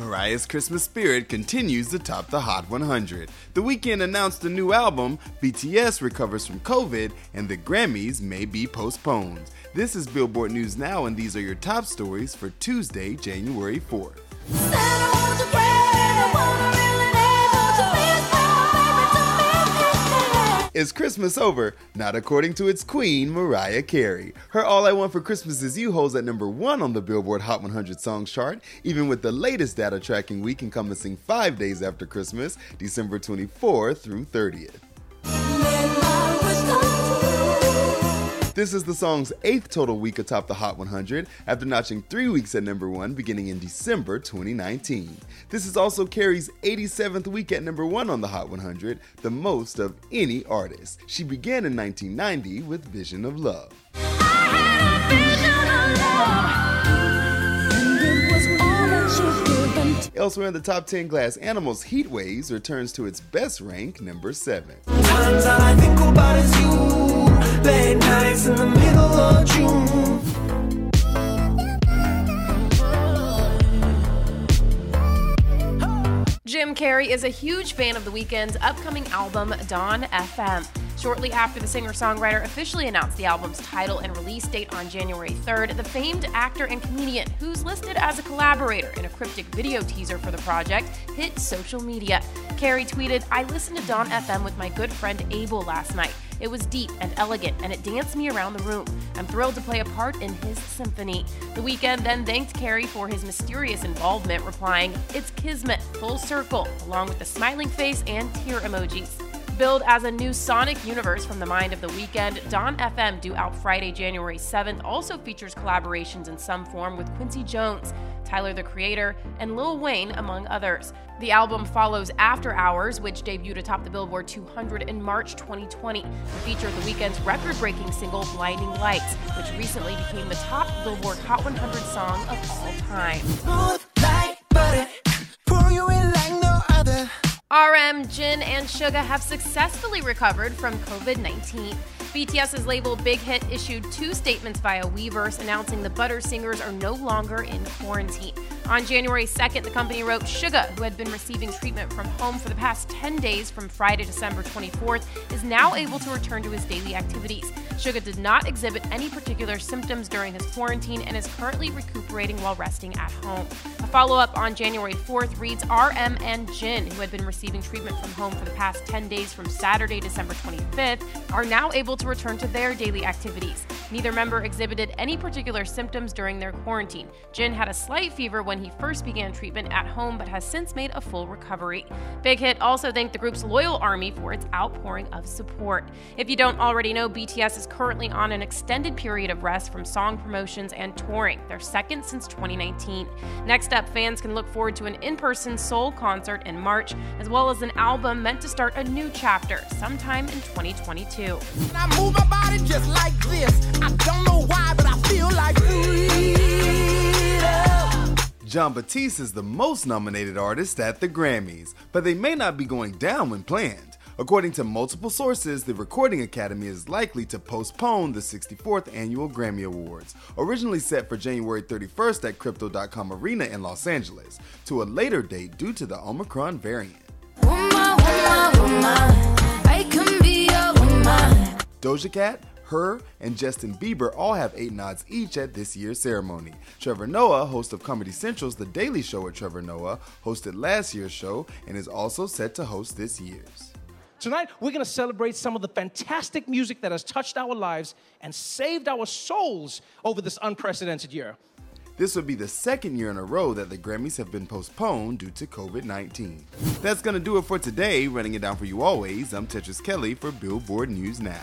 Mariah's Christmas spirit continues to top the Hot 100. The Weeknd announced a new album, BTS recovers from COVID, and the Grammys may be postponed. This is Billboard News Now, and these are your top stories for Tuesday, January 4th. Is Christmas over? Not according to its queen, Mariah Carey. Her All I Want for Christmas Is You holds at number one on the Billboard Hot 100 Songs chart, even with the latest data tracking week encompassing five days after Christmas, December 24th through 30th. This is the song's eighth total week atop the Hot 100 after notching three weeks at number one beginning in December 2019. This is also Carey's 87th week at number one on the Hot 100, the most of any artist. She began in 1990 with Vision of Love. Elsewhere in the top 10, Glass Animals Heat Waves returns to its best rank, number 7 Jim Carrey is a huge fan of The Weeknd's upcoming album, Dawn FM. Shortly after the singer songwriter officially announced the album's title and release date on January 3rd, the famed actor and comedian, who's listed as a collaborator in a cryptic video teaser for the project, hit social media. Carrey tweeted, I listened to Dawn FM with my good friend Abel last night. It was deep and elegant, and it danced me around the room. I'm thrilled to play a part in his symphony. The Weeknd then thanked Carrey for his mysterious involvement, replying, It's Kismet, full circle, along with a smiling face and tear emojis. Billed as a new sonic universe from the mind of the Weeknd, Dawn FM, due out Friday, January 7th, also features collaborations in some form with Quincy Jones, Tyler the Creator, and Lil Wayne, among others. The album follows After Hours, which debuted atop the Billboard 200 in March 2020 and featured the Weeknd's record breaking single Blinding Lights, which recently became the top Billboard Hot 100 song of all time. And Suga have successfully recovered from COVID 19. BTS's label Big Hit issued two statements via Weverse announcing the Butter singers are no longer in quarantine. On January 2nd, the company wrote Suga, who had been receiving treatment from home for the past 10 days from Friday, December 24th, is now able to return to his daily activities. Suga did not exhibit any particular symptoms during his quarantine and is currently recuperating while resting at home. A follow up on January 4th reads RM and Jin, who had been receiving treatment from home for the past 10 days from Saturday, December 25th, are now able to return to their daily activities. Neither member exhibited any particular symptoms during their quarantine. Jin had a slight fever when he first began treatment at home, but has since made a full recovery. Big Hit also thanked the group's loyal army for its outpouring of support. If you don't already know, BTS is currently on an extended period of rest from song promotions and touring, their second since 2019. Next up, fans can look forward to an in person Seoul concert in March, as well as an album meant to start a new chapter sometime in 2022. Jon Batiste is the most nominated artist at the Grammys, but they may not be going down when planned. According to multiple sources, the Recording Academy is likely to postpone the 64th annual Grammy Awards, originally set for January 31st at Crypto.com Arena in Los Angeles, to a later date due to the Omicron variant. Woman, woman, woman, Doja Cat, H.E.R., and Justin Bieber all have eight nods each at this year's ceremony. Trevor Noah, host of Comedy Central's The Daily Show with Trevor Noah, hosted last year's show and is also set to host this year's. Tonight, we're going to celebrate some of the fantastic music that has touched our lives and saved our souls over this unprecedented year. This would be the second year in a row that the Grammys have been postponed due to COVID 19. That's gonna do it for today. Running it down for you always, I'm Tetris Kelly for Billboard News Now.